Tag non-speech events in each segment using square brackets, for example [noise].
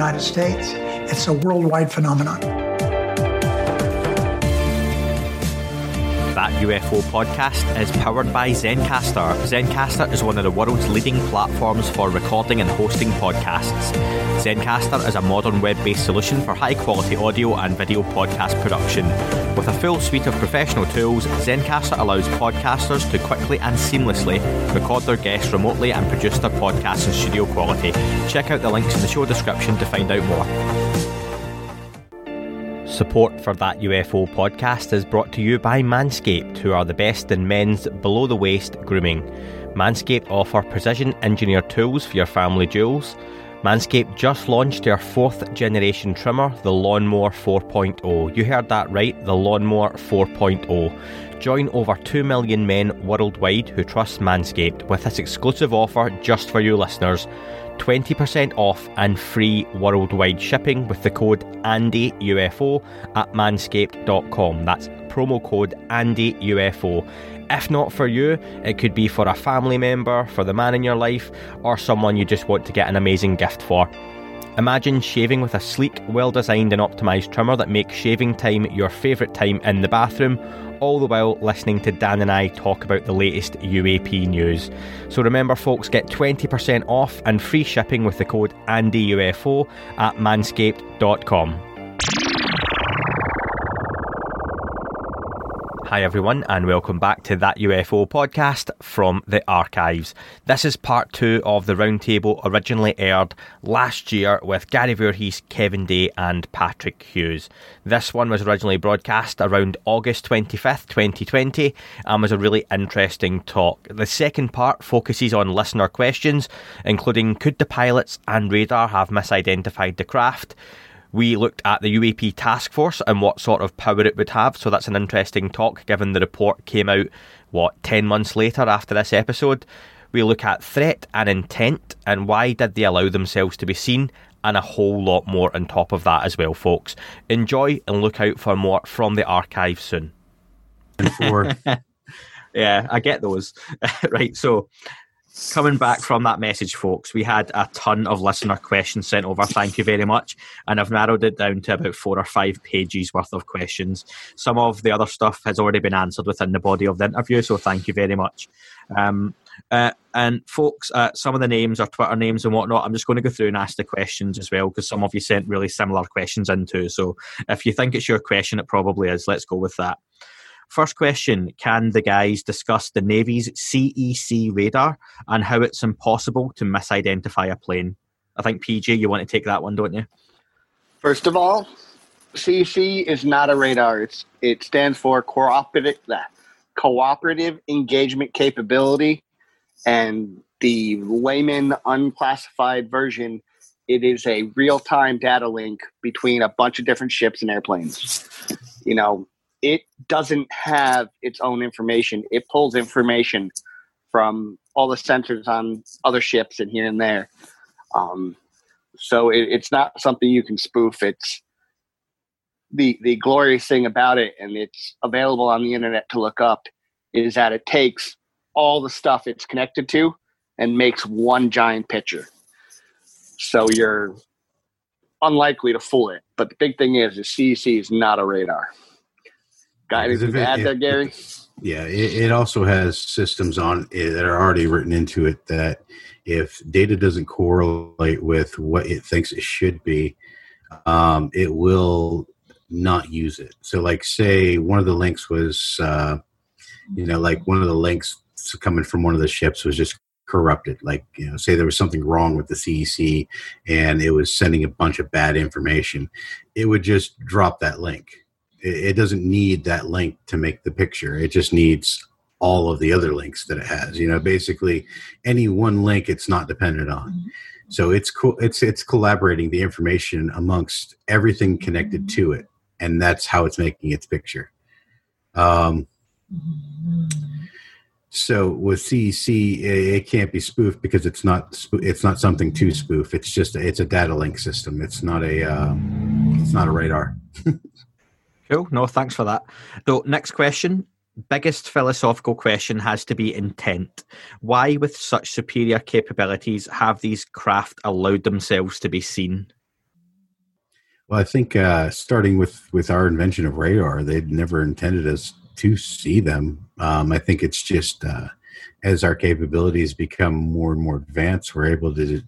United States. It's a worldwide phenomenon. That UFO podcast is powered by Zencastr. Zencastr is one of the world's leading platforms for recording and hosting podcasts. Zencastr is a modern web based solution for high quality audio and video podcast production. With a full suite of professional tools, Zencastr allows podcasters to quickly and seamlessly record their guests remotely and produce their podcasts in studio quality. Check out the links in the show description to find out more. Support for that UFO podcast is brought to you by Manscaped, who are the best in men's below the waist grooming. Manscaped offer precision engineered tools for your family jewels. Manscaped just launched their fourth generation trimmer, the Lawnmower 4.0. You heard that right, the Lawnmower 4.0. Join over 2 million men worldwide who trust Manscaped with this exclusive offer just for you listeners. 20% off and free worldwide shipping with the code ANDYUFO at manscaped.com. That's promo code ANDYUFO. If not for you, it could be for a family member, for the man in your life, or someone you just want to get an amazing gift for. Imagine shaving with a sleek, well designed and optimised trimmer that makes shaving time your favourite time in the bathroom, all the while listening to Dan and I talk about the latest UAP news. So remember, folks, get 20% off and free shipping with the code ANDYUFO at manscaped.com. Hi, everyone, and welcome back to That UFO podcast from the archives. This is part two of the roundtable originally aired last year with Gary Voorhis, Kevin Day, and Patrick Hughes. This one was originally broadcast around August 25th, 2020, and was a really interesting talk. The second part focuses on listener questions, including could the pilots and radar have misidentified the craft? We looked at the UAP task force and what sort of power it would have, so that's an interesting talk given the report came out, what, 10 months later after this episode. We look at threat and intent and why did they allow themselves to be seen, and a whole lot more on top of that as well, folks. Enjoy and look out for more from the archive soon. For [laughs] yeah, I get those. [laughs] right, so coming back from that message, folks, we had a ton of listener questions sent over. Thank you very much. And I've narrowed it down to about four or five pages worth of questions. Some of the other stuff has already been answered within the body of the interview, so thank you very much. Um, uh, and folks, uh, some of the names are Twitter names and whatnot. I'm just going to go through and ask the questions as well because some of you sent really similar questions in too. So if you think it's your question, it probably is. Let's go with that. First question Can the guys discuss the Navy's CEC radar and how it's impossible to misidentify a plane? I think, PJ, you want to take that one, don't you? First of all, CEC is not a radar. It's it stands for cooperative cooperative engagement capability, and the layman unclassified version. It is a real time data link between a bunch of different ships and airplanes. You know, it doesn't have its own information. It pulls information from all the sensors on other ships and here and there. Um, so it, it's not something you can spoof. It's the the glorious thing about it, and it's available on the internet to look up, is that it takes all the stuff it's connected to and makes one giant picture. So you're unlikely to fool it. But the big thing is, the CEC is not a radar. Got anything to add there, Gary? Yeah, it, it, also has systems on it that are already written into it that if data doesn't correlate with what it thinks it should be, um, it will not use it. So, like, say one of the links was, uh, you know, like one of the links coming from one of the ships was just corrupted. Like, you know, say there was something wrong with the CEC and it was sending a bunch of bad information, it would just drop that link it, doesn't need that link to make the picture. It just needs all of the other links that it has. You know, basically any one link it's not dependent on. Mm-hmm. So it's cool. It's it's collaborating the information amongst everything connected to it, and that's how it's making its picture. Um, so with CEC, it can't be spoofed because it's not it's not something to spoof. It's just it's a data link system. It's not a uh, it's not a radar. [laughs] cool. No, thanks for that. So next question biggest philosophical question has to be intent. Why, with such superior capabilities, have these craft allowed themselves to be seen? Well, I think uh, starting with with our invention of radar, they'd never intended us to see them. Um, I think it's just uh, as our capabilities become more and more advanced, we're able to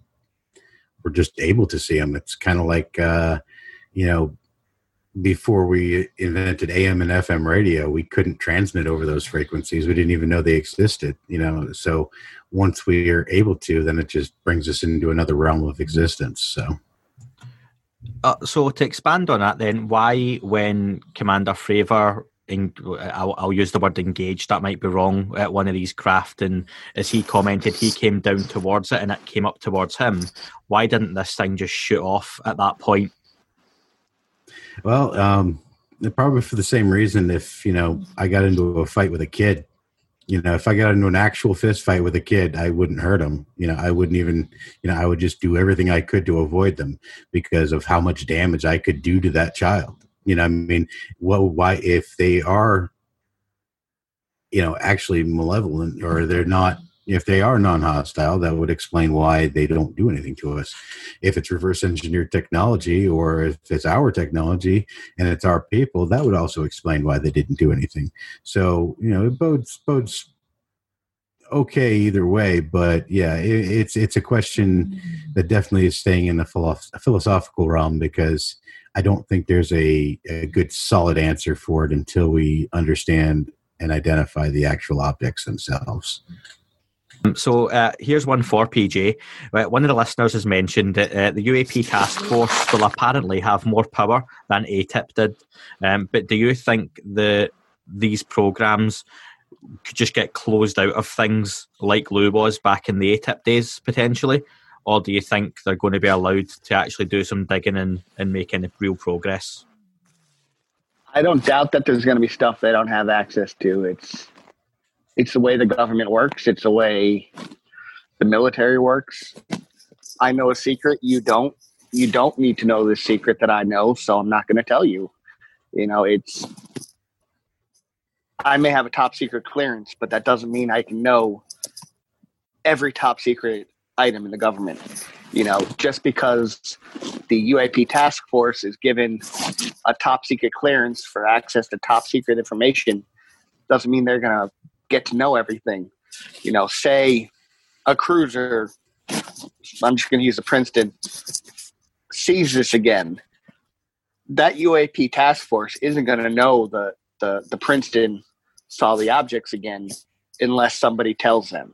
we're just able to see them. It's kind of like uh, you know before we invented AM and FM radio, we couldn't transmit over those frequencies. We didn't even know they existed, you know. So once we are able to, then it just brings us into another realm of existence. So. Uh, so to expand on that, then why, when Commander Fravor, I'll, I'll, use the word engaged, that might be wrong at one of these craft, and as he commented, he came down towards it and it came up towards him. Why didn't this thing just shoot off at that point? Well, um, probably for the same reason. If you know, I got into a fight with a kid, you know, if I got into an actual fist fight with a kid, I wouldn't hurt him. You know, I wouldn't even, you know, I would just do everything I could to avoid them because of how much damage I could do to that child. You know, I mean, well, why if they are, you know, actually malevolent or they're not if they are non-hostile that would explain why they don't do anything to us. If it's reverse engineered technology or if it's our technology and it's our people that would also explain why they didn't do anything. So you know it bodes bodes okay either way but yeah it, it's it's a question that definitely is staying in the philosophical realm because i don't think there's a, a good solid answer for it until we understand and identify the actual objects themselves so uh, here's one for PJ. Uh, one of the listeners has mentioned that uh, the UAP task force will apparently have more power than AATIP did. Um, but do you think that these programs could just get closed out of things like Lou was back in the AATIP days potentially? Or do you think they're going to be allowed to actually do some digging and, and make any real progress? I don't doubt that there's going to be stuff they don't have access to. It's it's the way the government works. It's the way the military works. I know a secret you don't. You don't need to know the secret that I know, so I'm not going to tell you. You know, it's I may have a top secret clearance, but that doesn't mean I can know every top secret item in the government. You know, just because the UAP task force is given a top secret clearance for access to top secret information doesn't mean they're going to get to know everything. You know, say a cruiser, I'm just going to use the Princeton, sees this again. That UAP task force isn't going to know the, the, the Princeton saw the objects again unless somebody tells them,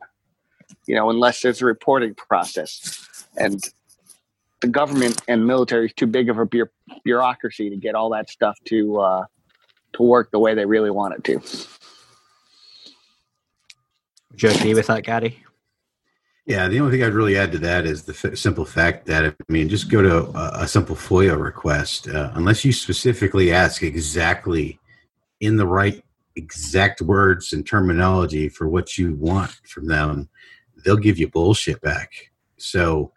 you know, unless there's a reporting process. And the government and military is too big of a bureaucracy to get all that stuff to uh, to work the way they really want it to. Do you agree with that, Gary? Yeah, the only thing I'd really add to that is the f- simple fact that I mean, just go to a, a simple FOIA request. Uh, unless you specifically ask exactly in the right exact words and terminology for what you want from them, they'll give you bullshit back. So,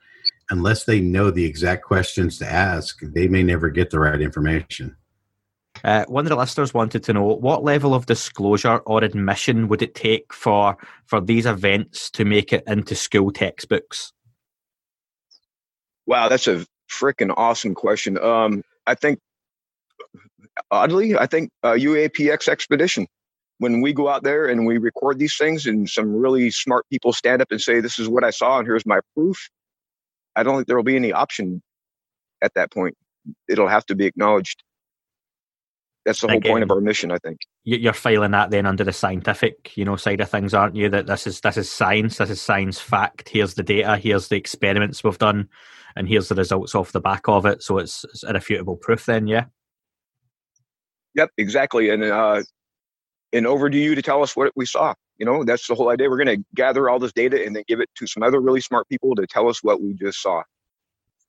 unless they know the exact questions to ask, they may never get the right information. Uh, one of the listeners wanted to know what level of disclosure or admission would it take for for these events to make it into school textbooks? Wow, that's a freaking awesome question. Um, I think, oddly, I think uh, UAPX expedition. When we go out there and we record these things, and some really smart people stand up and say, "This is what I saw, and here's my proof," I don't think there will be any option at that point. It'll have to be acknowledged that's the whole Again, point of our mission, I think. You're filing that then under the scientific, you know, side of things, aren't you? That this is this is science, this is science fact. Here's the data, here's the experiments we've done, and here's the results off the back of it. So it's, it's irrefutable proof, then, yeah. Yep, exactly. And uh, and over to you to tell us what we saw. You know, that's the whole idea. We're going to gather all this data and then give it to some other really smart people to tell us what we just saw.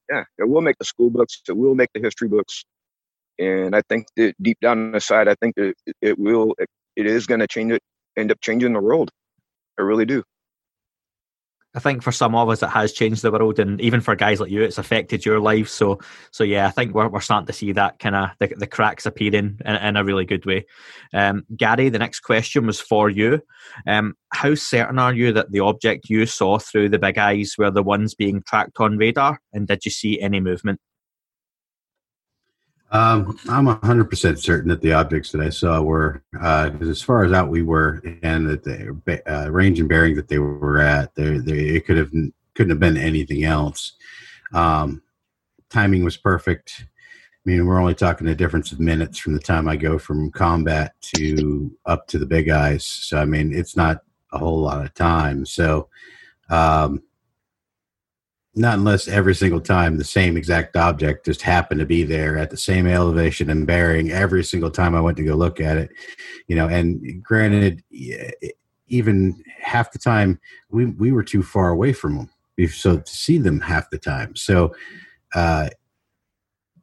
Yeah, it will make the school books. It will make the history books. And I think that deep down inside, I think that it, it will, it, is going to change it, end up changing the world. I really do. I think for some of us it has changed the world, and even for guys like you, it's affected your life. So, so yeah, I think we're, we're starting to see that kind of the, the cracks appearing in, in a really good way. Um, Gary, the next question was for you. Um, how certain are you that the object you saw through the big eyes were the ones being tracked on radar, and did you see any movement? Um, I'm 100% certain that the objects that I saw were, uh, as far as out we were, and that the uh, range and bearing that they were at, they, they, it could have couldn't have been anything else. Um, timing was perfect. I mean, we're only talking a difference of minutes from the time I go from combat to up to the big eyes. So, I mean, it's not a whole lot of time. So, um, not unless every single time the same exact object just happened to be there at the same elevation and bearing every single time I went to go look at it, you know. And granted, even half the time we we were too far away from them, so to see them half the time. So uh,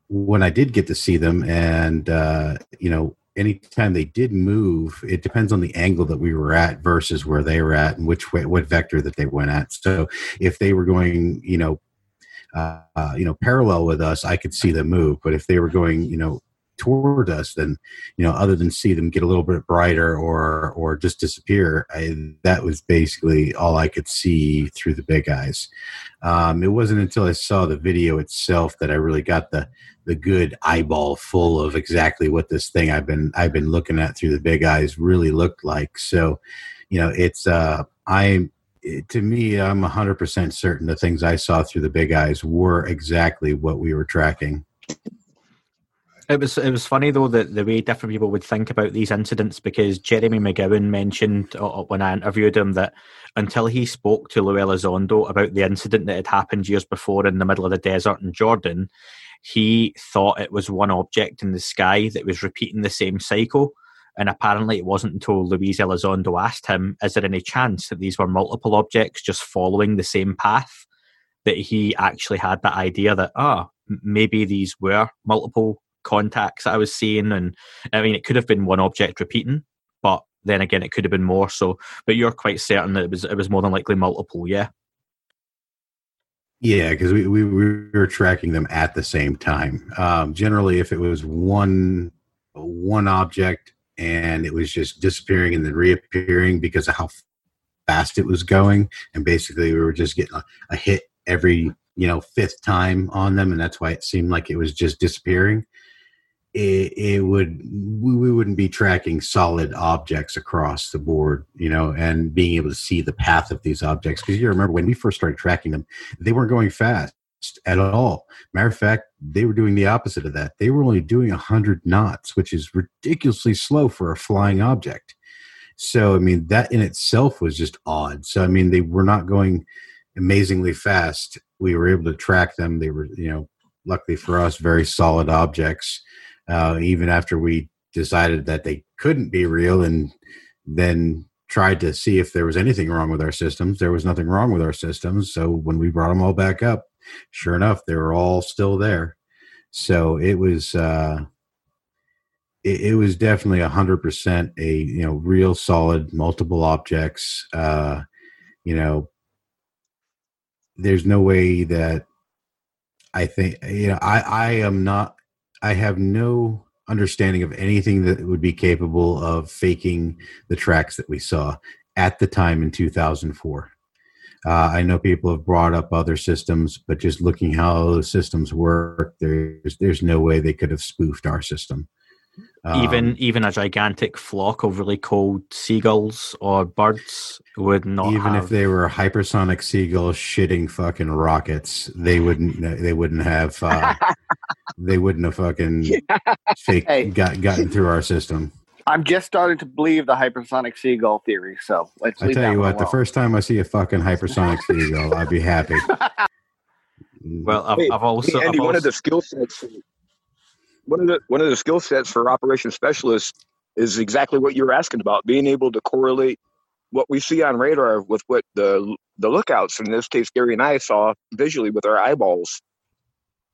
when I did get to see them, and uh, you know, anytime they did move, it depends on the angle that we were at versus where they were at and which way, what vector that they went at. So if they were going, you know, uh, uh, you know, parallel with us, I could see them move. But if they were going, you know, toward us, then you know, other than see them get a little bit brighter or or just disappear, I, that was basically all I could see through the big eyes. Um, it wasn't until I saw the video itself that I really got the the good eyeball full of exactly what this thing I've been I've been looking at through the big eyes really looked like. So, you know, it's uh, I to me I'm hundred percent certain the things I saw through the big eyes were exactly what we were tracking. It was it was funny though that the way different people would think about these incidents because Jeremy McGowan mentioned uh, uh, when I interviewed him that until he spoke to Lou Elizondo about the incident that had happened years before in the middle of the desert in Jordan, he thought it was one object in the sky that was repeating the same cycle. And apparently, it wasn't until Luis Elizondo asked him, Is there any chance that these were multiple objects just following the same path? That he actually had that idea that, ah, oh, maybe these were multiple contacts I was seeing. And I mean, it could have been one object repeating, but then again, it could have been more. So, but you're quite certain that it was, it was more than likely multiple, yeah? Yeah, because we, we, we were tracking them at the same time. Um, generally, if it was one one object and it was just disappearing and then reappearing because of how fast it was going, and basically we were just getting a, a hit every you know fifth time on them, and that's why it seemed like it was just disappearing it, it would we, wouldn't be tracking solid objects across the board you know and being able to see the path of these objects. Because you remember when we first started tracking them they weren't going fast at all. Matter of fact they were doing the opposite of that. They were only doing 100 knots which is ridiculously slow for a flying object. So i mean that in itself was just odd. So i mean they were not going amazingly fast. We were able to track them. They were you know luckily for us very solid objects uh, even after we decided that they couldn't be real and then tried to see if there was anything wrong with our systems. There was nothing wrong with our systems. So when we brought them all back up, sure enough, they were all still there. So it was, uh, it, it was definitely a hundred percent a, you know, real solid multiple objects. Uh, you know, there's no way that I think, you know, I, I am not I have no understanding of anything that would be capable of faking the tracks that we saw at the time in 2004. Uh, I know people have brought up other systems, but just looking how those systems work, there's there's no way they could have spoofed our system. Um, even even a gigantic flock of really cold seagulls or birds would not. Even have... if they were hypersonic seagulls shitting fucking rockets, they wouldn't. They wouldn't have. Uh, [laughs] they wouldn't have fucking [laughs] fake, hey. got gotten through our system. I'm just starting to believe the hypersonic seagull theory. So let's. I tell you what, the first time I see a fucking hypersonic seagull, I'd be happy. [laughs] Well, I've, I've also, hey, Andy, I've also... one of the skill sets one of the one of the skill sets for operations specialists is exactly what you're asking about being able to correlate what we see on radar with what the the lookouts in this case Gary and I saw visually with our eyeballs.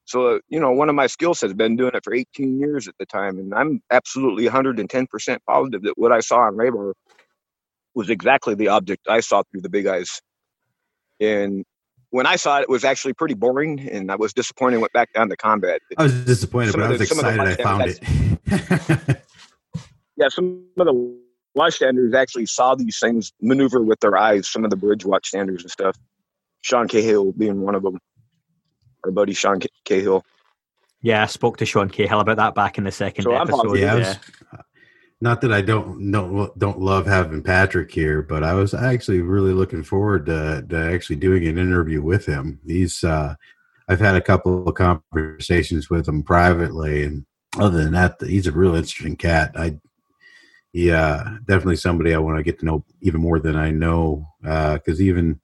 So you know, one of my skill sets been doing it for 18 years at the time, and I'm absolutely 110 percent positive that what I saw on radar was exactly the object I saw through the big eyes. And when I saw it, it was actually pretty boring, and I was disappointed. And went back down to combat. I was disappointed, but I was excited I found it. [laughs] yeah, some of the watchstanders actually saw these things maneuver with their eyes. Some of the bridge watchstanders and stuff. Sean Cahill being one of them. Our buddy Sean Cahill. Yeah, I spoke to Sean Cahill about that back in the second So episode. Yeah, I yeah. Not that I don't don't don't love having Patrick here, but I was actually really looking forward to, to actually doing an interview with him. He's uh, I've had a couple of conversations with him privately, and other than that, he's a real interesting cat. I yeah, definitely somebody I want to get to know even more than I know because even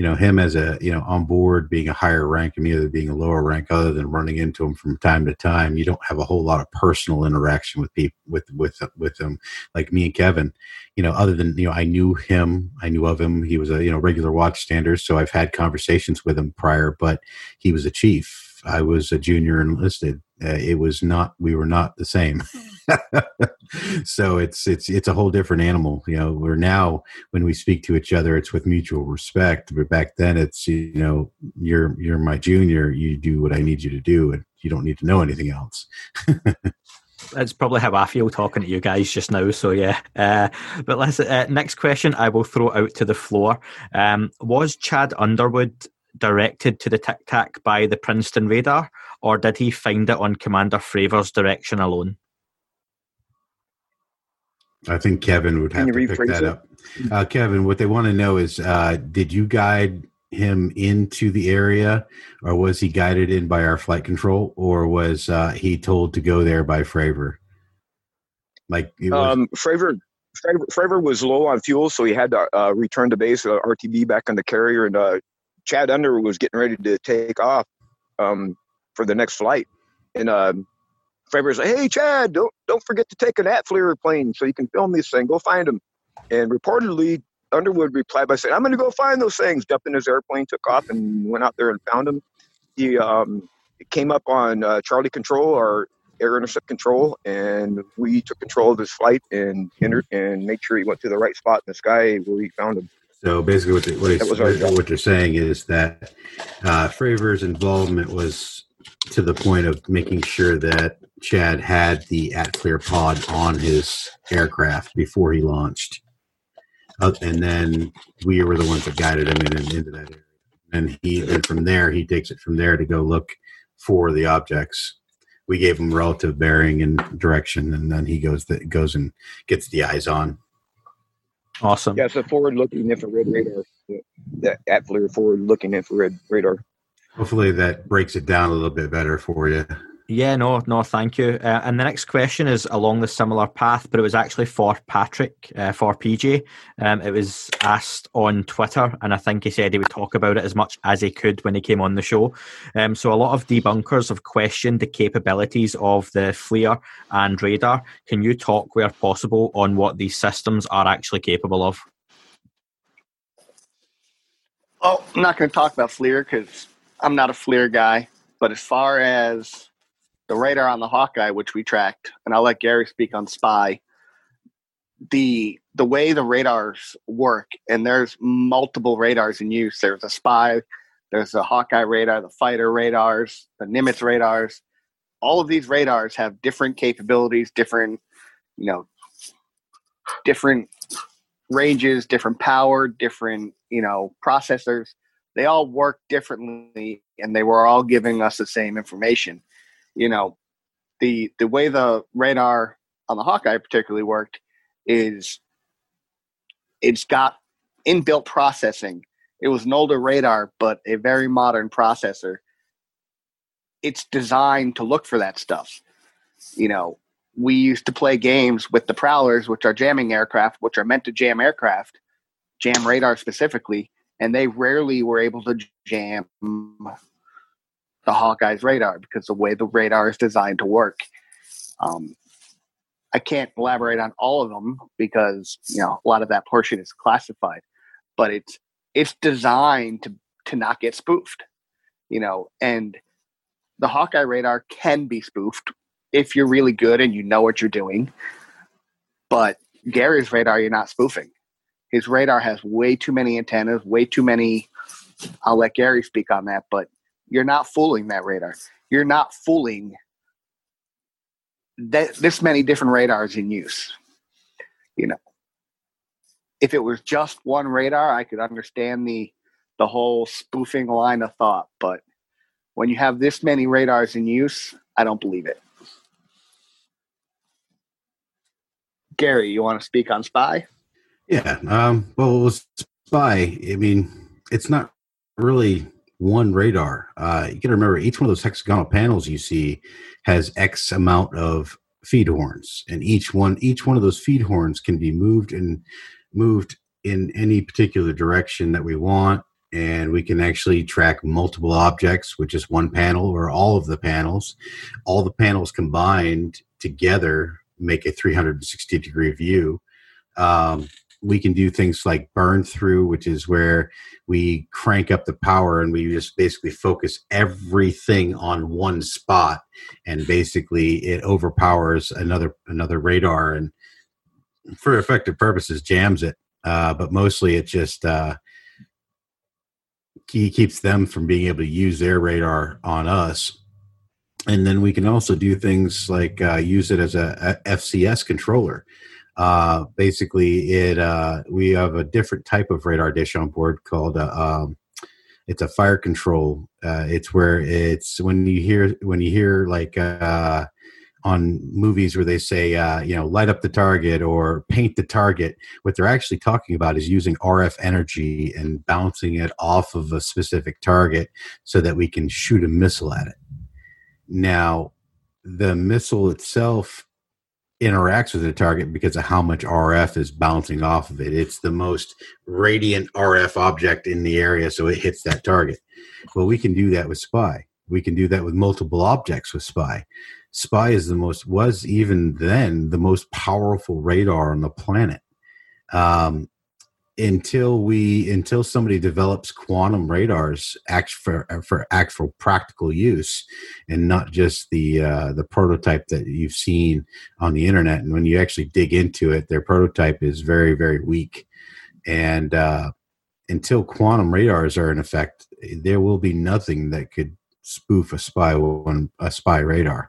you know him as a you know on board being a higher rank and me other being a lower rank other than running into him from time to time you don't have a whole lot of personal interaction with people with with with him like me and kevin. You know other than you know i knew him i knew of him. He was a you know regular watchstander so i've had conversations with him prior but he was a chief i was a junior enlisted uh, it was not we were not the same [laughs] so it's it's it's a whole different animal you know we're now when we speak to each other it's with mutual respect but back then it's you know you're you're my junior you do what i need you to do and you don't need to know anything else [laughs] That's probably how I feel talking to you guys just now. So yeah, uh, but let's. Uh, next question, I will throw out to the floor. Um, was Chad Underwood directed to the Tic Tac by the Princeton radar, or did he find it on Commander Fravor's direction alone? i think kevin would have to pick that it? up uh, kevin what they want to know is uh, did you guide him into the area or was he guided in by our flight control or was uh, he told to go there by fravor like it was, Um, Fravor, Fravor, Fravor was low on fuel, so he had to uh, return to base, uh, RTB back on the carrier, and uh, Chad Underwood was getting ready to take off um, for the next flight. And um, Fravor's like, "Hey, Chad, don't don't forget to take an ATFLIR plane so you can film this thing. Go find him." And reportedly, Underwood replied by saying, "I'm going to go find those things." Jumped in his airplane, took off, and went out there and found them. He um, came up on uh, Charlie Control or air intercept control, and we took control of his flight and inter- and made sure he went to the right spot in the sky where we found him. So basically, what, they, what, That was our it's, job. what they're saying is that uh, Fravor's involvement was to the point of making sure that Chad had the ATFLIR pod on his aircraft before he launched, uh, and then we were the ones that guided him in, into that area. And he then from there he takes it from there to go look for the objects. We gave him relative bearing and direction, and then he goes that goes and gets the eyes on. Awesome. Yeah, it's a forward-looking infrared radar. That ATFLIR forward-looking infrared radar. Hopefully that breaks it down a little bit better for you. Yeah, no, no, thank you. Uh, and the next question is along the similar path, but it was actually for Patrick, uh, for PJ. Um, it was asked on Twitter, and I think he said he would talk about it as much as he could when he came on the show. Um, so a lot of debunkers have questioned the capabilities of the FLIR and radar. Can you talk, where possible, on what these systems are actually capable of? Oh, I'm not going to talk about FLIR because I'm not a FLIR guy. But as far as the radar on the Hawkeye, which we tracked, and I'll let Gary speak on Spy, the the way the radars work, and there's multiple radars in use. There's a Spy, there's the Hawkeye radar, the fighter radars, the Nimitz radars. All of these radars have different capabilities, different, you know, different ranges, different power, different, you know, processors. They all work differently and they were all giving us the same information. You know, the the way the radar on the Hawkeye particularly worked is it's got inbuilt processing. It was an older radar, but a very modern processor. It's designed to look for that stuff. You know, we used to play games with the prowlers, which are jamming aircraft, which are meant to jam aircraft, jam radar specifically, and they rarely were able to jam the Hawkeye's radar because the way the radar is designed to work. Um, I can't elaborate on all of them because you know a lot of that portion is classified, but it's it's designed to to not get spoofed, you know, and the Hawkeye radar can be spoofed if you're really good and you know what you're doing. But Gary's radar, you're not spoofing. His radar has way too many antennas, way too many. I'll let Gary speak on that, but you're not fooling that radar. You're not fooling that this many different radars in use. You know, if it was just one radar, I could understand the the whole spoofing line of thought, but when you have this many radars in use, I don't believe it. Gary, you want to speak on spy? Yeah. Um, well, spy, I mean, it's not really one radar. Uh, you got to remember each one of those hexagonal panels you see has X amount of feed horns, and each one each one of those feed horns can be moved and moved in any particular direction that we want and we can actually track multiple objects, which is one panel or all of the panels. All the panels combined together make a 360 degree view. Um, we can do things like burn through, which is where we crank up the power and we just basically focus everything on one spot, and basically it overpowers another another radar and for effective purposes jams it. Uh, but mostly it just uh, he keeps them from being able to use their radar on us. And then we can also do things like uh, use it as a, a fcs controller uh, basically it uh, we have a different type of radar dish on board called uh, um, it's a fire control uh, it's where it's when you hear when you hear like uh, on movies where they say, uh, you know, light up the target or paint the target. What they're actually talking about is using RF energy and bouncing it off of a specific target so that we can shoot a missile at it. Now, the missile itself interacts with the target because of how much RF is bouncing off of it. It's the most radiant RF object in the area, so it hits that target. Well, we can do that with SPY. We can do that with multiple objects with SPY. Spy is the most was even then the most powerful radar on the planet. Um, until we until somebody develops quantum radars act for for actual practical use and not just the uh, the prototype that you've seen on the internet. And when you actually dig into it their prototype is very very weak. And uh, until quantum radars are in effect there will be nothing that could spoof a spy one a spy radar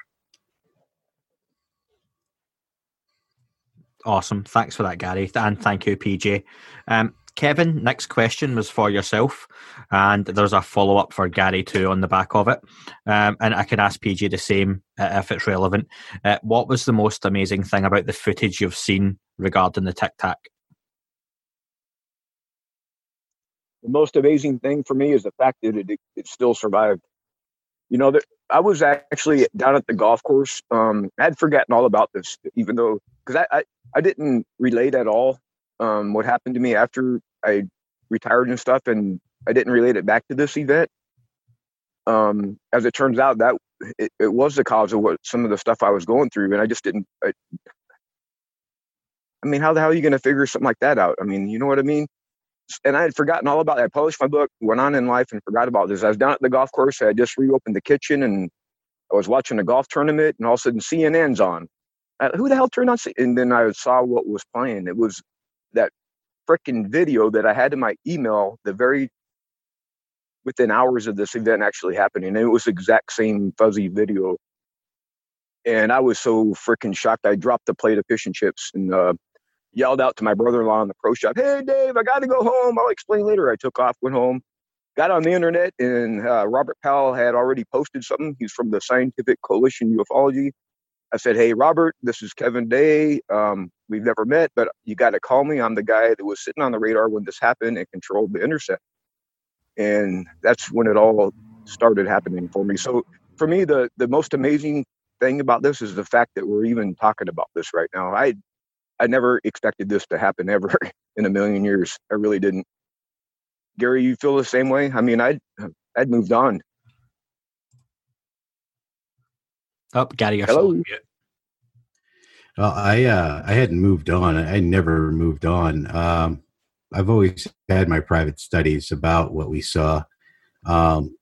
Awesome. Thanks for that, Gary. And thank you, PJ. Um, Kevin, next question was for yourself, and there's a follow up for Gary too on the back of it. Um, and I can ask PJ the same uh, if it's relevant. Uh, what was the most amazing thing about the footage you've seen regarding the Tic Tac? The most amazing thing for me is the fact that it, it still survived. You know, I was actually down at the golf course. Um, I had forgotten all about this, even though because I, I, I didn't relate at all um, what happened to me after I retired and stuff, and I didn't relate it back to this event. Um, as it turns out, that it, it, was the cause of what some of the stuff I was going through, and I just didn't. I, I mean, how the hell are you going to figure something like that out? I mean, you know what I mean? And I had forgotten all about it. I published my book, went on in life, and forgot about this. I was down at the golf course. I just reopened the kitchen, and I was watching a golf tournament, and all of a sudden CNN's on uh, who the hell turned on? C-? And then I saw what was playing. It was that freaking video that I had in my email the very within hours of this event actually happening. And it was the exact same fuzzy video. And I was so freaking shocked. I dropped the plate of fish and chips and uh, yelled out to my brother-in-law in the pro shop, "Hey, Dave, I got to go home. I'll explain later." I took off, went home, got on the internet, and uh, Robert Powell had already posted something. He's from the Scientific Coalition Ufology. I said, Hey, Robert, this is Kevin Day. Um, we've never met, but you got to call me. I'm the guy that was sitting on the radar when this happened and controlled the intercept. And that's when it all started happening for me. So for me, the, the most amazing thing about this is the fact that we're even talking about this right now. I, I never expected this to happen ever [laughs] in a million years. I really didn't. Gary, you feel the same way? I mean, I'd, I'd moved on Up, oh, Gary, Hello. Well, I uh, I hadn't moved on. I never moved on. Um, I've always had my private studies about what we saw. Um,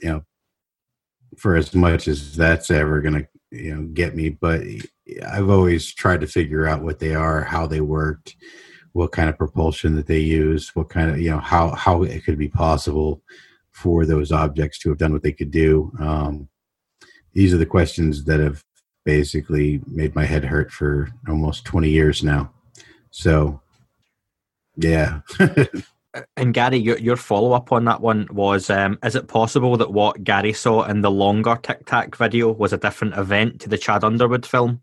you know, for as much as that's ever going to you know get me, but I've always tried to figure out what they are, how they worked, what kind of propulsion that they used, what kind of you know how how it could be possible for those objects to have done what they could do. Um, these are the questions that have basically made my head hurt for almost 20 years now. So, yeah. [laughs] and Gary, your, your follow up on that one was um, Is it possible that what Gary saw in the longer Tic Tac video was a different event to the Chad Underwood film?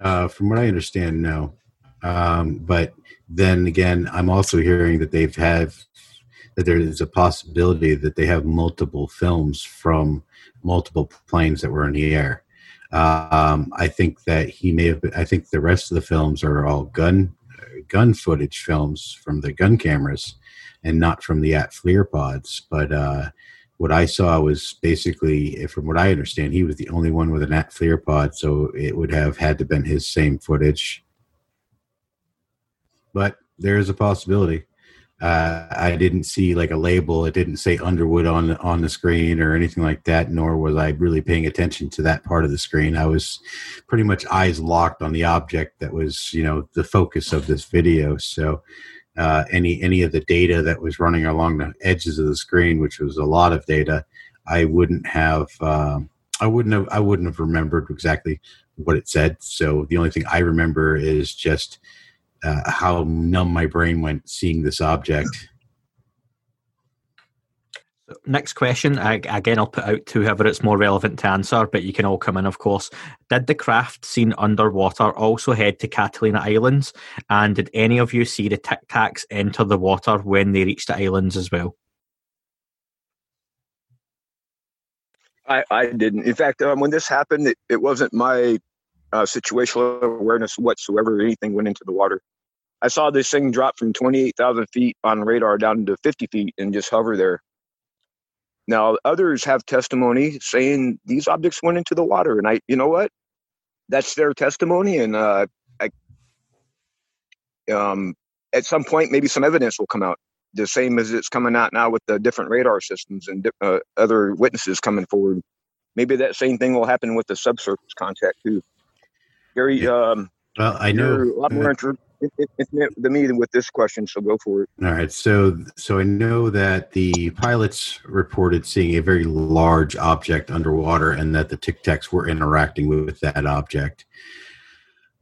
Uh, from what I understand, no. Um, but then again, I'm also hearing that they've had that there is a possibility that they have multiple films from multiple planes that were in the air. Um, I think that he may have. Been, I think the rest of the films are all gun gun footage films from the gun cameras, and not from the ATFLIR pods. But uh, what I saw was basically, from what I understand, he was the only one with an ATFLIR pod, so it would have had to been his same footage. But there is a possibility. Uh, I didn't see like a label. It didn't say Underwood on on the screen or anything like that. Nor was I really paying attention to that part of the screen. I was pretty much eyes locked on the object that was, you know, the focus of this video. So uh, any any of the data that was running along the edges of the screen, which was a lot of data, I wouldn't have. Um, I wouldn't have. I wouldn't have remembered exactly what it said. So the only thing I remember is just uh, how numb my brain went seeing this object. Next question. again, I'll put out to whoever it's more relevant to answer, but you can all come in, of course. Did the craft seen underwater also head to Catalina Islands? And did any of you see the Tic Tacs enter the water when they reached the islands as well? I, I didn't. In fact, um, when this happened, it, it wasn't my uh, situational awareness whatsoever. Anything went into the water. I saw this thing drop from 28,000 feet on radar down to 50 feet and just hover there. Now, others have testimony saying these objects went into the water, and I, you know what? That's their testimony, and uh, I, um, at some point, maybe some evidence will come out, the same as it's coming out now with the different radar systems and uh, other witnesses coming forward. Maybe that same thing will happen with the subsurface contact too. Gary, um, well, I know a lot more inter- intimate than me with this question, so go for it. All right, so so I know that the pilots reported seeing a very large object underwater, and that the Tic Tacs were interacting with that object.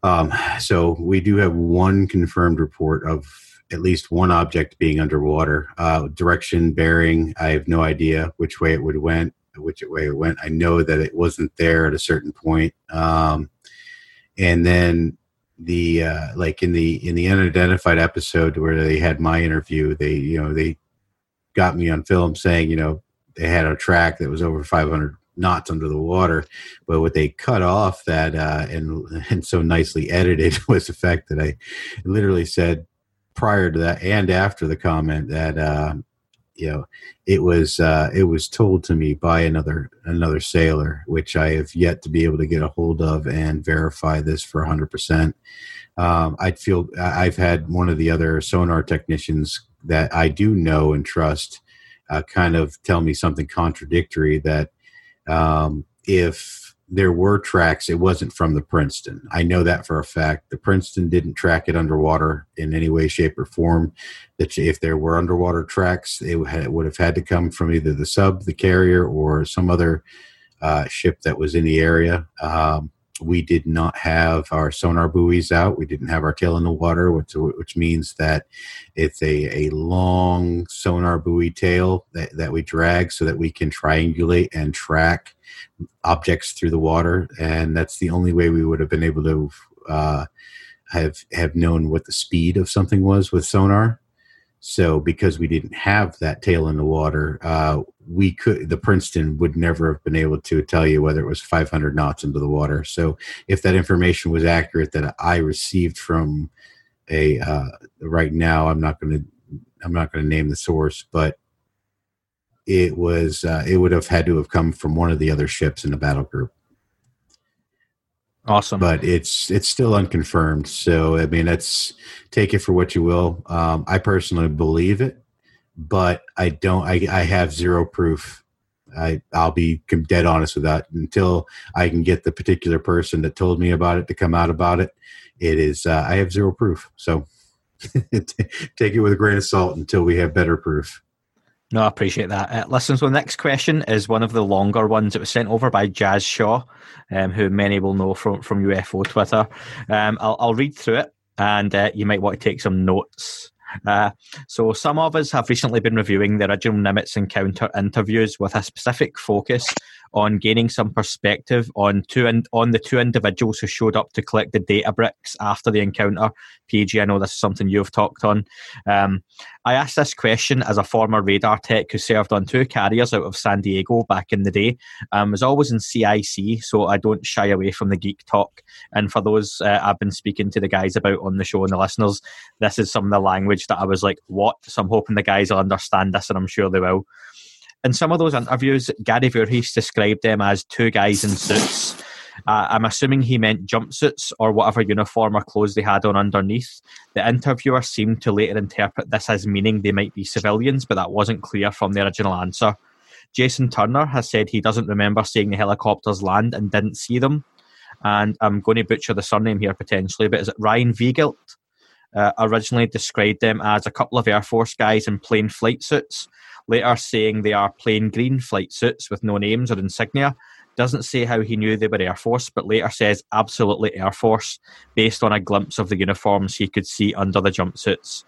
Um, so we do have one confirmed report of at least one object being underwater. Uh, direction, bearing, I have no idea which way it would went, which way it went. I know that it wasn't there at a certain point. Um, and then the uh, like in the in the unidentified episode where they had my interview, they you know they got me on film saying you know they had a track that was over 500 knots under the water, but what they cut off that uh, and [laughs] and so nicely edited [laughs] was the fact that I literally said prior to that and after the comment that uh, you know it was uh, it was told to me by another another sailor which i have yet to be able to get a hold of and verify this for 100% um, i feel i've had one of the other sonar technicians that i do know and trust uh, kind of tell me something contradictory that um, if there were tracks. It wasn't from the Princeton. I know that for a fact. The Princeton didn't track it underwater in any way, shape, or form. That if there were underwater tracks, it would have had to come from either the sub, the carrier, or some other uh, ship that was in the area. Um, we did not have our sonar buoys out. We didn't have our tail in the water, which, which means that it's a, a long sonar buoy tail that, that we drag so that we can triangulate and track objects through the water. And that's the only way we would have been able to uh, have have known what the speed of something was with sonar. So because we didn't have that tail in the water, uh, we could the Princeton would never have been able to tell you whether it was 500 knots into the water. So if that information was accurate that I received from a uh, right now, I'm not going to I'm not going to name the source, but it was uh, it would have had to have come from one of the other ships in the battle group. Awesome. But it's it's still unconfirmed. So I mean, that's take it for what you will. Um, I personally believe it, but I don't. I, I have zero proof. I I'll be dead honest with that. Until I can get the particular person that told me about it to come out about it, it is. Uh, I have zero proof. So [laughs] take it with a grain of salt until we have better proof. No, I appreciate that. Uh, listen, so the next question is one of the longer ones. It was sent over by Jazz Shaw, um, who many will know from, from UFO Twitter. Um, I'll, I'll read through it and uh, you might want to take some notes. Uh, so, some of us have recently been reviewing the original Nimitz encounter interviews with a specific focus on gaining some perspective on two in, on the two individuals who showed up to collect the data bricks after the encounter. PJ, I know this is something you've talked on. Um, I asked this question as a former radar tech who served on two carriers out of San Diego back in the day. Um, was always in CIC, so I don't shy away from the geek talk. And for those uh, I've been speaking to the guys about on the show and the listeners, this is some of the language that I was like, "What?" So I'm hoping the guys will understand this, and I'm sure they will in some of those interviews, Gary Voorhis described them as two guys in suits. Uh, I'm assuming he meant jumpsuits or whatever uniform or clothes they had on underneath. The interviewer seemed to later interpret this as meaning they might be civilians, but that wasn't clear from the original answer. Jason Turner has said he doesn't remember seeing the helicopters land and didn't see them. And I'm going to butcher the surname here potentially, but is it Ryan Viegelt? Uh, originally described them as a couple of Air Force guys in plain flight suits later saying they are plain green flight suits with no names or insignia. Doesn't say how he knew they were Air Force, but later says absolutely Air Force, based on a glimpse of the uniforms he could see under the jumpsuits.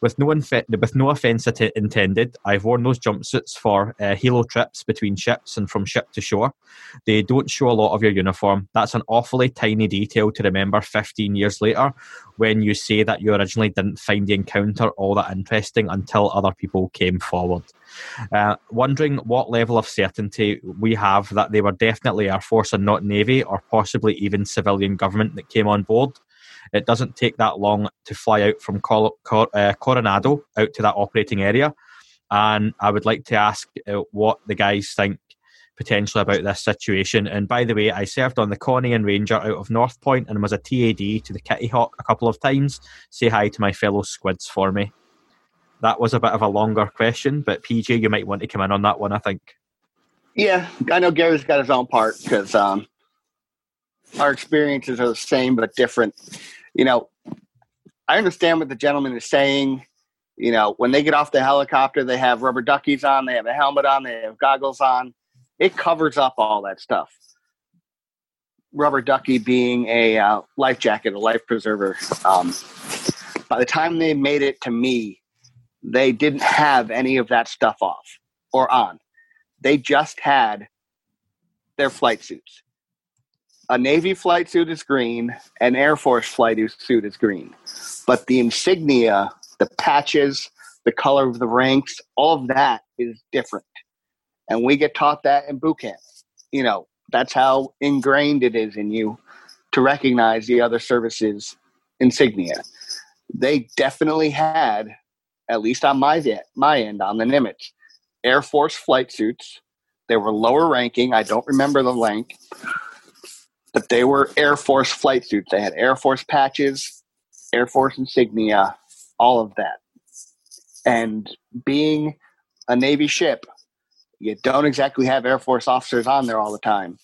With no, with no offence intended, I've worn those jumpsuits for uh, helo trips between ships and from ship to shore. They don't show a lot of your uniform. That's an awfully tiny detail to remember 15 years later when you say that you originally didn't find the encounter all that interesting until other people came forward. Uh, wondering what level of certainty we have that they were definitely Air Force and not Navy, or possibly even civilian government that came on board. It doesn't take that long to fly out from Col- Cor- uh, Coronado out to that operating area. And I would like to ask uh, what the guys think potentially about this situation. And by the way, I served on the Connie and Ranger out of North Point and was a TAD to the Kitty Hawk a couple of times. Say hi to my fellow squids for me that was a bit of a longer question, but PJ, you might want to come in on that one, I think. Yeah, I know Gary's got his own part because um, our experiences are the same but different. You know, I understand what the gentleman is saying. You know, when they get off the helicopter, they have rubber duckies on, they have a helmet on, they have goggles on. It covers up all that stuff. Rubber ducky being a uh, life jacket, a life preserver. Um, by the time they made it to me, they didn't have any of that stuff off or on. They just had their flight suits. A Navy flight suit is green, an Air Force flight suit is green. But the insignia, the patches, the color of the ranks, all of that is different. And we get taught that in boot camp. You know, that's how ingrained it is in you to recognize the other services insignia. They definitely had at least on my my end on the Nimitz, Air Force flight suits. They were lower ranking. I don't remember the rank, but they were Air Force flight suits. They had Air Force patches, Air Force insignia, all of that. And being a Navy ship, you don't exactly have Air Force officers on there all the time.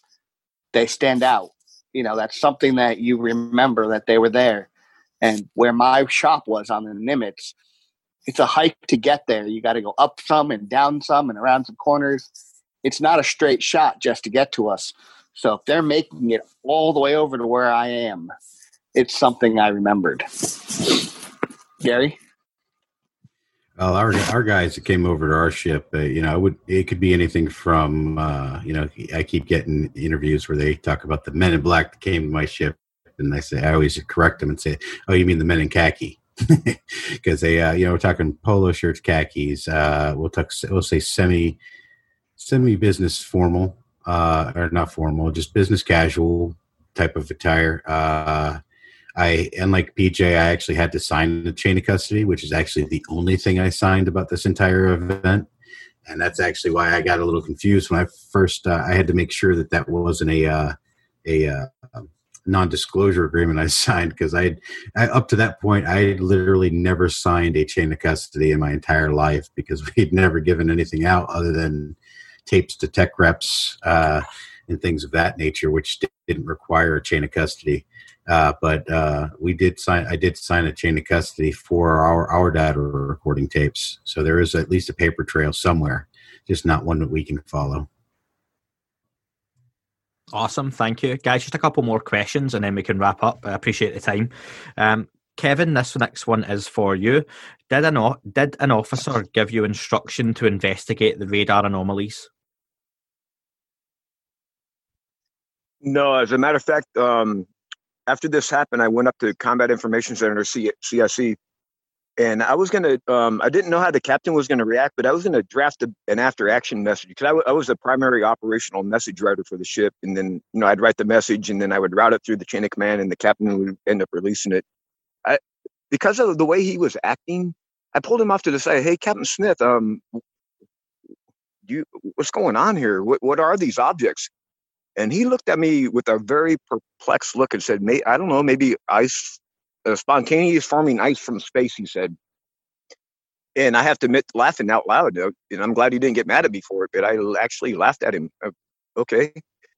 They stand out. You know, that's something that you remember that they were there. And where my shop was on the Nimitz, it's a hike to get there. You got to go up some and down some and around some corners. It's not a straight shot just to get to us. So if they're making it all the way over to where I am, it's something I remembered. Gary. Well, our our guys that came over to our ship, uh, you know, it would it could be anything from, uh, you know, I keep getting interviews where they talk about the men in black that came to my ship, and I say I always correct them and say, "Oh, you mean the men in khaki?" [laughs] because they, uh, you know, we're talking polo shirts, khakis. Uh, we'll talk, we'll say semi, semi business formal, uh, or not formal, just business casual type of attire. Uh, I, unlike PJ, I actually had to sign the chain of custody, which is actually the only thing I signed about this entire event. And that's actually why I got a little confused when I first, uh, I had to make sure that that wasn't a, uh, a, uh, non-disclosure agreement I [laughs] signed because I, I up to that point I literally never signed a chain of custody in my entire life because [laughs] we'd never given anything out other than tapes to tech reps uh, and things of that nature, which didn't require a chain of custody. Uh, but uh, we did sign. I did sign a chain of custody for our our data recording tapes. So there is at least a paper trail somewhere, just not one that we can follow. Awesome, thank you, guys. Just a couple more questions, and then we can wrap up. I appreciate the time. Um, Kevin, this next one is for you. Did an did an officer give you instruction to investigate the radar anomalies? No, as a matter of fact, um, after this happened, I went up to Combat Information Center, C- CIC, and I was gonna. Um, I didn't know how the captain was gonna react, but I was gonna draft a, an after action message because I, w- I was the primary operational message writer for the ship, and then you know I'd write the message, and then I would route it through the chain of command, and the captain would end up releasing it. I because of the way he was acting, I pulled him off to the side. Hey, Captain Smith, um, you what's going on here? What what are these objects? And he looked at me with a very perplexed look and said, May, I don't know, maybe ice, spontaneous forming ice from space, he said. And I have to admit, laughing out loud, uh, and I'm glad he didn't get mad at me for it, but I actually laughed at him. Uh, okay.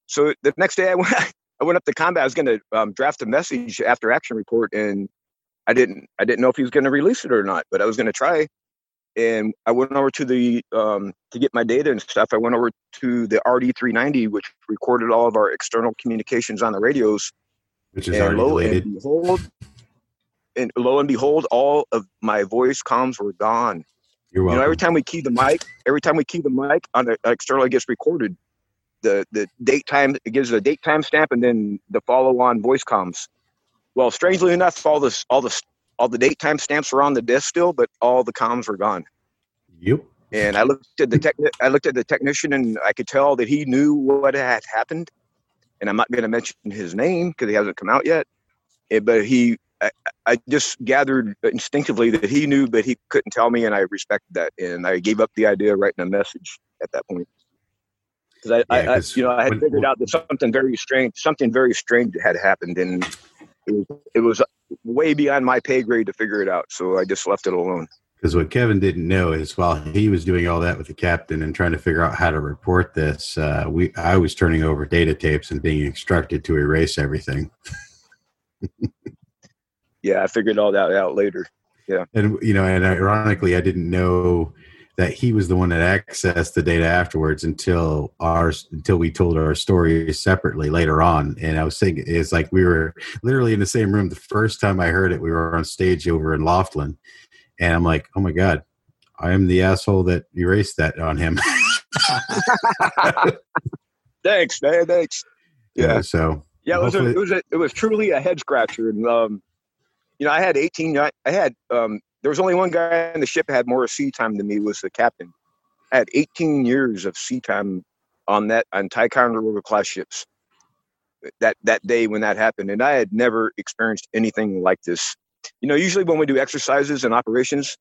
So the next day I [laughs] went, I went up to combat. I was going to um, draft a message after action report, and I didn't. I didn't know if he was going to release it or not, but I was going to try and I went over to the um, to get my data and stuff. I went over to the RD390, which recorded all of our external communications on the radios. Which is already lo deleted. And behold, and lo and behold, all of my voice comms were gone. You're welcome. You know, every time we key the mic, every time we key the mic on the external, it gets recorded. The the date time it gives a date time stamp and then the follow on voice comms. Well, strangely enough, all this all the all the date time stamps were on the disc still, but all the comms were gone. Yep. And I looked at the tech, I looked at the technician, and I could tell that he knew what had happened. And I'm not going to mention his name because he hasn't come out yet. Eh, but he, I, I just gathered instinctively that he knew, but he couldn't tell me, and I respected that. And I gave up the idea of writing a message at that point because I, yeah, I, I, you know, I had when, figured out that something very strange, something very strange had happened, and it was, it was way beyond my pay grade to figure it out. So I just left it alone. Because what Kevin didn't know is while he was doing all that with the captain and trying to figure out how to report this, uh, we I was turning over data tapes and being instructed to erase everything. [laughs] yeah, I figured all that out later. Yeah, and you know, and ironically, I didn't know that he was the one that accessed the data afterwards until ours until we told our stories separately later on. And i was thinking it's like we were literally in the same room the first time i heard it. We were on stage over in laughlin. And i'm like oh my god i am the asshole that erased that on him. [laughs] Thanks man thanks. Yeah, yeah. so yeah it was, a, it was a, it was truly a head scratcher. And um you know i had 18 i had um there was only one guy in the ship that had more sea time than me was the captain. I had 18 years of sea time on that on Ticonderoga class ships. That that day when that happened, and I had never experienced anything like this. You know, usually when we do exercises and operations,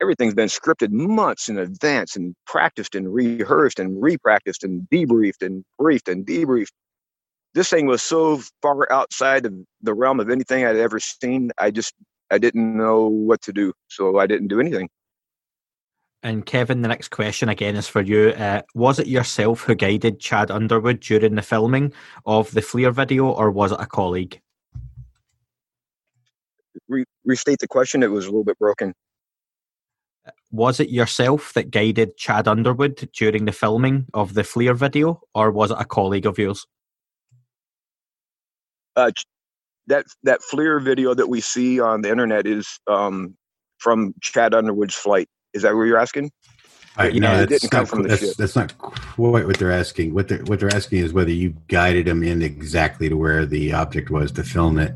everything's been scripted months in advance and practiced and rehearsed and repracticed and debriefed and briefed and debriefed. This thing was so far outside of the realm of anything I'd ever seen. I just I didn't know what to do, so I didn't do anything. And Kevin, the next question again is for you. Uh, was it yourself who guided Chad Underwood during the filming of the FLIR video, or was it a colleague? Re- restate the question. It was a little bit broken. Was it yourself that guided Chad Underwood during the filming of the FLIR video, or was it a colleague of yours? Uh, that that FLIR video that we see on the internet is um, from Chad Underwood's flight. Is that what you're asking? You know, that's, not, that's, that's, not quite what they're asking. What they're what they're asking is whether you guided him in exactly to where the object was to film it.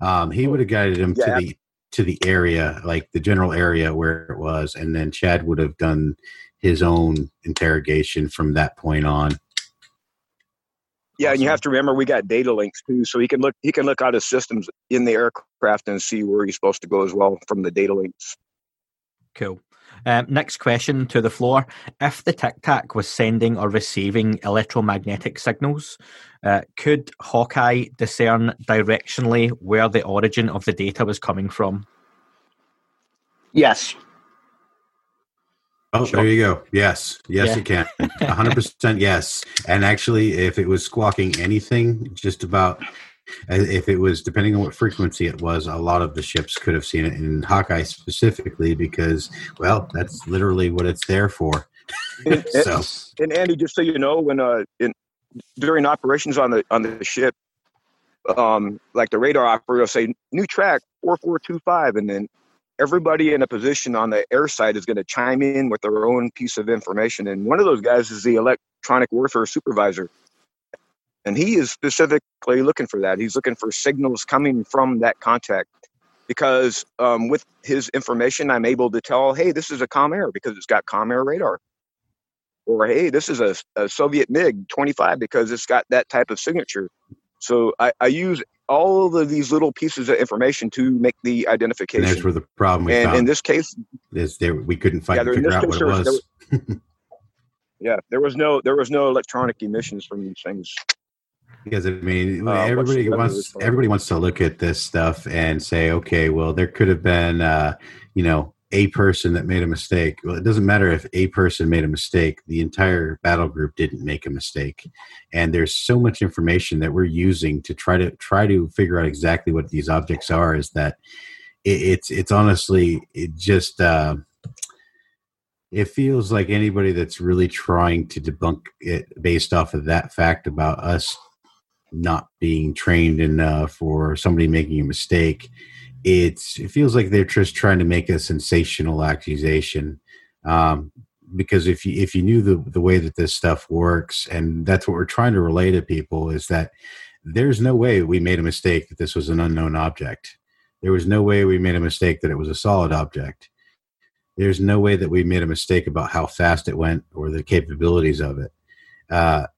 Um, he would have guided him yeah. to the to the area, like the general area where it was, and then Chad would have done his own interrogation from that point on. Yeah, awesome. and you have to remember we got data links too, so he can look he can look out his systems in the aircraft and see where he's supposed to go as well from the data links. Cool. Um, next question to the floor. If the Tic Tac was sending or receiving electromagnetic signals, uh, could Hawkeye discern directionally where the origin of the data was coming from? Yes. Oh, Sure. there you go. Yes, yes, Yeah. it can. [laughs] Hundred percent yes. And actually, if it was squawking anything, just about, uh, if it was depending on what frequency it was, a lot of the ships could have seen it. In Hawkeye specifically, because well, that's literally what it's there for. [laughs] And, so and Andy, just so you know, when uh, in, during operations on the on the ship, um, like the radar operator will say new track four four two five, and then everybody in a position on the air side is going to chime in with their own piece of information. And one of those guys is the electronic warfare supervisor, and he is specifically looking for that. He's looking for signals coming from that contact. Because um, with his information, I'm able to tell, hey, this is a Comair because it's got Comair radar or hey, this is a, a Soviet MiG 25 because it's got that type of signature. So I, I use all of these little pieces of information to make the and identification. there's where the problem we And in this case, is there we couldn't find Yeah, there- figure out what it there was- was. [laughs] yeah, there was no there was no electronic emissions from these things. because I mean, Uh, everybody wants as far as- everybody wants to look at this stuff and say, okay, well, there could have been, uh, you know, a person that made a mistake. Well, it doesn't matter if a person made a mistake; the entire battle group didn't make a mistake. And there's so much information that we're using to try to try to figure out exactly what these objects are. Is that it, it's it's honestly it just. Uh, it feels like anybody that's really trying to debunk it based off of that fact about us not being trained enough or somebody making a mistake it's it feels like they're just trying to make a sensational accusation um, because if you if you knew the the way that this stuff works and that's what we're trying to relay to people is that there's no way we made a mistake that this was an unknown object. There was no way we made a mistake that it was a solid object. There's no way that we made a mistake about how fast it went or the capabilities of it. Uh,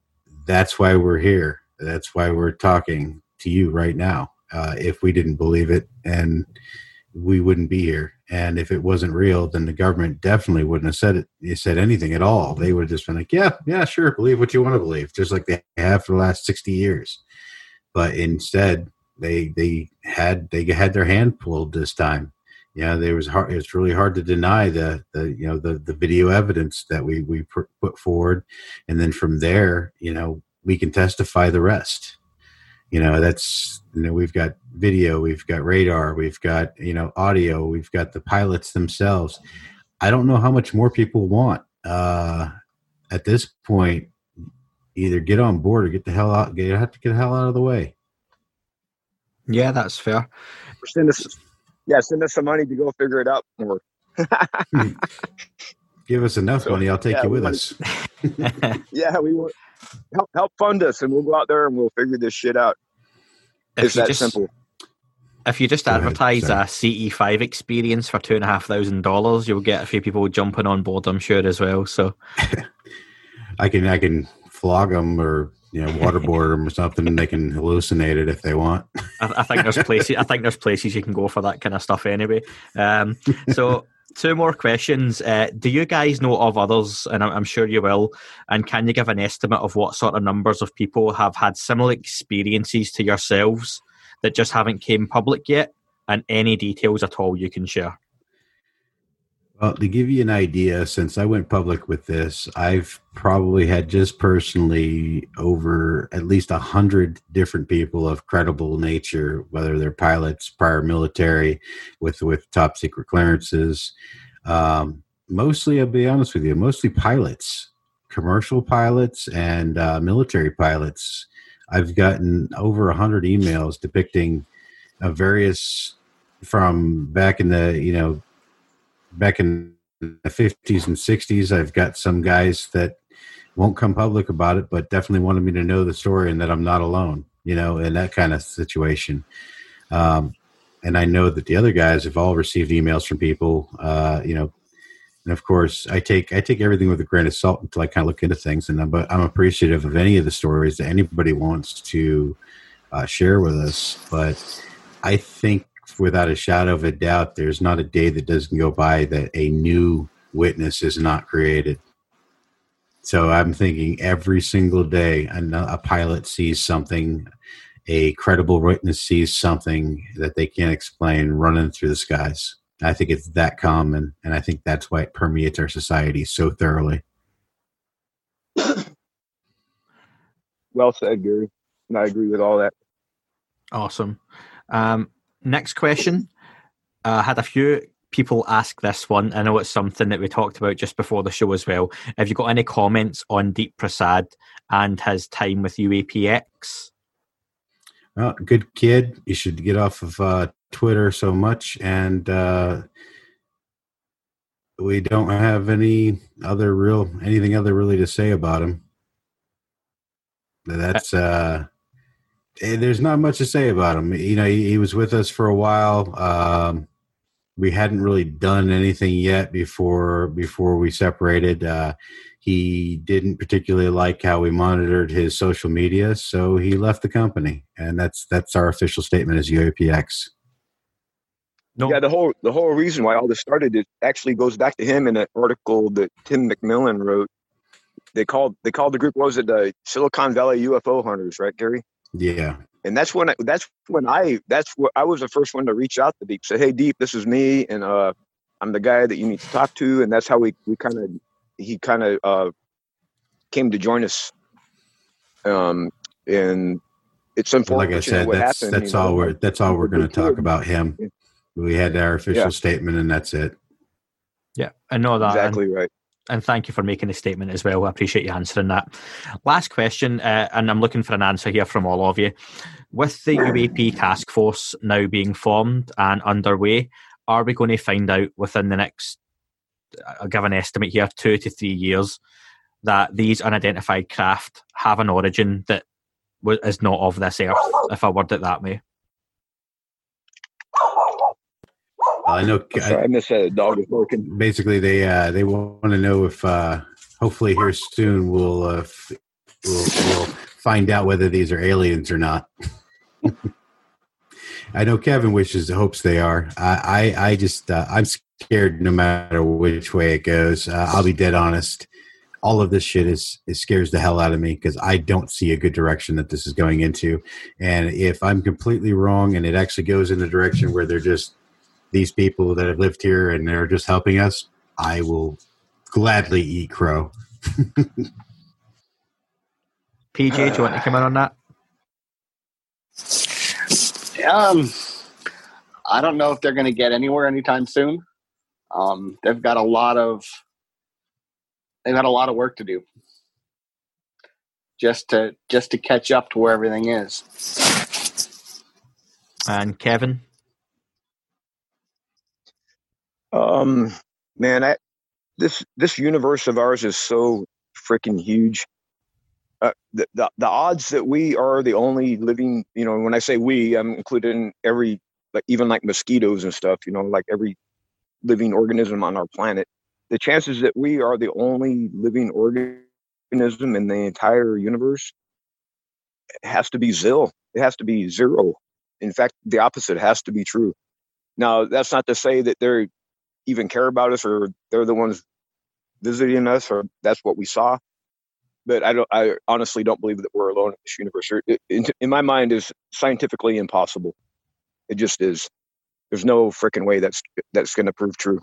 that's why we're here. That's why we're talking to you right now uh, if we didn't believe it and we wouldn't be here. And if it wasn't real then the government definitely wouldn't have said it said anything at all. They would have just been like yeah yeah sure believe what you want to believe just like they have for the last 60 years. But instead they they had they had their hand pulled this time. Yeah there was hard it's really hard to deny the the you know the the video evidence that we we put forward. And then from there you know we can testify the rest you know that's you know we've got video we've got radar we've got you know audio we've got the pilots themselves i don't know how much more people want uh at this point either get on board or get the hell out get have to get the hell out of the way Yeah, that's fair. Send us, yeah, send us some money to go figure it out more. [laughs] give us enough So, money i'll take yeah, you with wanna- us [laughs] Yeah, we will help help fund us, and we'll go out there and we'll figure this shit out. If it's you that just- simple. If you just Go ahead, advertise sorry. a CE5 experience for two and a half thousand dollars, you'll get a few people jumping on board, I'm sure, as well. So, [laughs] i can i can flog them or you know waterboard them or something and they can hallucinate it if they want I, I think there's places. I think there's places you can go for that kind of stuff anyway. Um, so, two more questions. Uh, do you guys know of others? And I'm, I'm sure you will. And can you give an estimate of what sort of numbers of people have had similar experiences to yourselves that just haven't came public yet? And any details at all you can share. Well, to give you an idea, since I went public with this, I've probably had just personally over at least a hundred different people of credible nature, whether they're pilots, prior military, with with top secret clearances. Um, mostly, I'll be honest with you, mostly pilots, commercial pilots, and uh, military pilots. I've gotten over a hundred emails depicting uh, various from back in the you know back in the 50s and 60s i've got some guys that won't come public about it but definitely wanted me to know the story and that i'm not alone you know in that kind of situation. Um, and i know that the other guys have all received emails from people uh, you know and of course i take i take everything with a grain of salt until i kind of look into things and i'm, but I'm appreciative of any of the stories that anybody wants to uh, share with us. But i think without a shadow of a doubt, there's not a day that doesn't go by that a new witness is not created. So I'm thinking every single day a pilot sees something, a credible witness sees something that they can't explain running through the skies. I think it's that common, and I think that's why it permeates our society so thoroughly. Well said, Gary. And I agree with all that. Awesome. Um, next question. I uh, had a few people ask this one. I know it's something that we talked about just before the show as well. Have you got any comments on Deep Prasad and his time with UAPX? Well, good kid. You should get off of uh, Twitter so much, and uh, we don't have any other real anything other really to say about him. That's uh, there's not much to say about him. You know, he, he was with us for a while. Um, we hadn't really done anything yet before before we separated. Uh, he didn't particularly like how we monitored his social media, so he left the company, and that's that's our official statement as UAPX. No. Yeah, the whole the whole reason why all this started it actually goes back to him in an article that Tim McMillan wrote. They called they called the group was it the Silicon Valley UFO hunters, right, Gary? Yeah. And that's when I, that's when I that's what I was the first one to reach out to Deep. Say, hey, Deep, this is me, and uh, I'm the guy that you need to talk to, and that's how we we kind of he kind of uh, came to join us. Um, and it's unfortunate. Like I said, that's happened, that's all know, we're that's all we're going to talk [laughs] about him. We had our official yeah. statement, and that's it. Yeah, I know that. Exactly and, right. And thank you for making the statement as well. I appreciate you answering that. Last question, uh, and I'm looking for an answer here from all of you. With the UAP task force now being formed and underway, are we going to find out within the next, I'll give an estimate here, two to three years, that these unidentified craft have an origin that is not of this earth, if I word it that way? I know. Sorry, I, miss that dog is barking. Basically, they uh, they want to know if uh, hopefully here soon we'll, uh, f- we'll we'll find out whether these are aliens or not. [laughs] I know Kevin wishes hopes they are. I I, I just uh, I'm scared no matter which way it goes. Uh, I'll be dead honest. All of this shit is it scares the hell out of me because I don't see a good direction that this is going into. And if I'm completely wrong and it actually goes in the direction where they're just these people that have lived here and they're just helping us, I will gladly eat crow. [laughs] PJ, do you want to come in on that? Um, I don't know if they're going to get anywhere anytime soon. Um, they've got a lot of they've got a lot of work to do just to just to catch up to where everything is. And Kevin, Um, man, I, this this universe of ours is so freaking huge. Uh, the, the the odds that we are the only living, you know, when I say we, I'm including every, like even like mosquitoes and stuff, you know, like every living organism on our planet. The chances that we are the only living organism in the entire universe has to be zil. It has to be zero. In fact, the opposite has to be true. Now, that's not to say that there even care about us or they're the ones visiting us or that's what we saw. But i don't i honestly don't believe that we're alone in this universe. It, in, in my mind is scientifically impossible. It just is. There's no freaking way that's that's going to prove true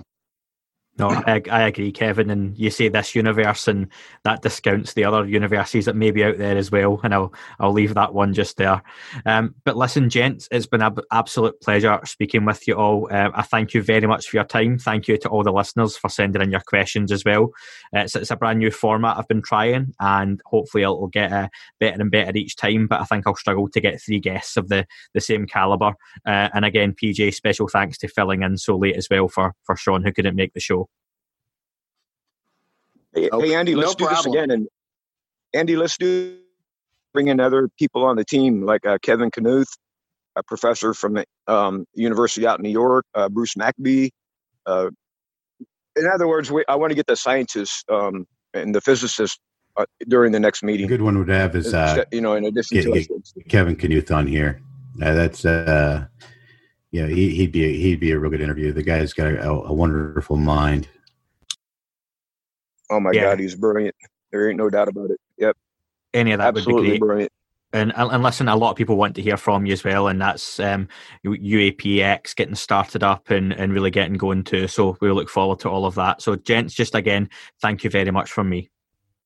no, I, I agree, Kevin. And you say this universe, and that discounts the other universes that may be out there as well. And I'll I'll leave that one just there. Um, but listen, gents, it's been an absolute pleasure speaking with you all. Uh, I thank you very much for your time. Thank you to all the listeners for sending in your questions as well. It's, it's a brand new format I've been trying, and hopefully it'll get uh, better and better each time. But I think I'll struggle to get three guests of the the same caliber. Uh, and again, PJ, special thanks to filling in so late as well for for Sean who couldn't make the show. Hey, hey Andy, let's no do problem. this again. And Andy, let's do bring in other people on the team like uh, Kevin Knuth, a professor from the um, university out in New York, uh, Bruce Maccabee. Uh, in other words, we, I want to get the scientists um, and the physicists uh, during the next meeting. A good one would have is uh, you know in addition get, to get Kevin Knuth on here. Uh, that's uh, yeah, he, would be a, he'd be a real good interview. The guy's got a, a wonderful mind. Oh my Yeah. God, he's brilliant. There ain't no doubt about it. Yep, Any of that would be absolutely great. brilliant. And, and and listen, a lot of people want to hear from you as well, and that's um, UAPX getting started up and, and really getting going too. So we look forward to all of that. So, gents, just again, thank you very much from me.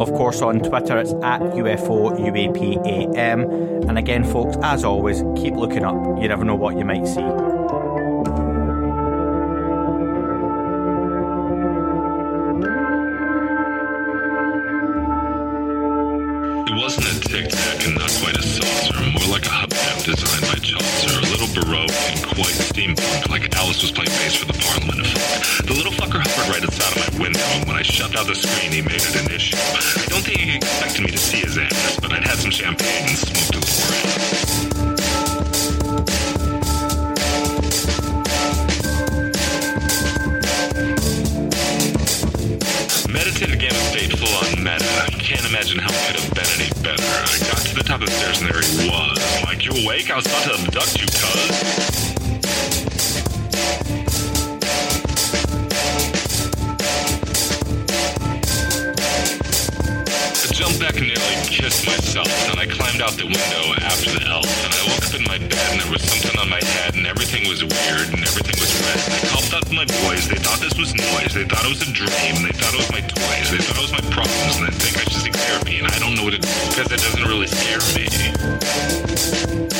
Of course, on Twitter, it's at UFO UAPAM. And again, folks, as always, keep looking up. You never know what you might see. It wasn't a tic tac and not quite a saucer, more like a hubcap designed by Chaucer, a little baroque and quite steampunk, like Alice was playing bass for the Parliament of Folk. The little fucker hovered right my window, when I shoved out the screen, he made it an issue. I don't think he expected me to see his ass, but I'd had some champagne and smoked his forehead. Meditative game of state full on meta. I can't imagine how it could have been any better. I got to the top of the stairs and there he was. Like, you awake? I was about to abduct you, cuz. I climbed out the window after the elf, and I woke up in my bed and there was something on my head, and everything was weird, and everything was red. And I called out my boys, they thought this was noise, they thought it was a dream, they thought it was my toys, they thought it was my problems, and they think I should seek therapy, and I don't know what it is because it doesn't really scare me.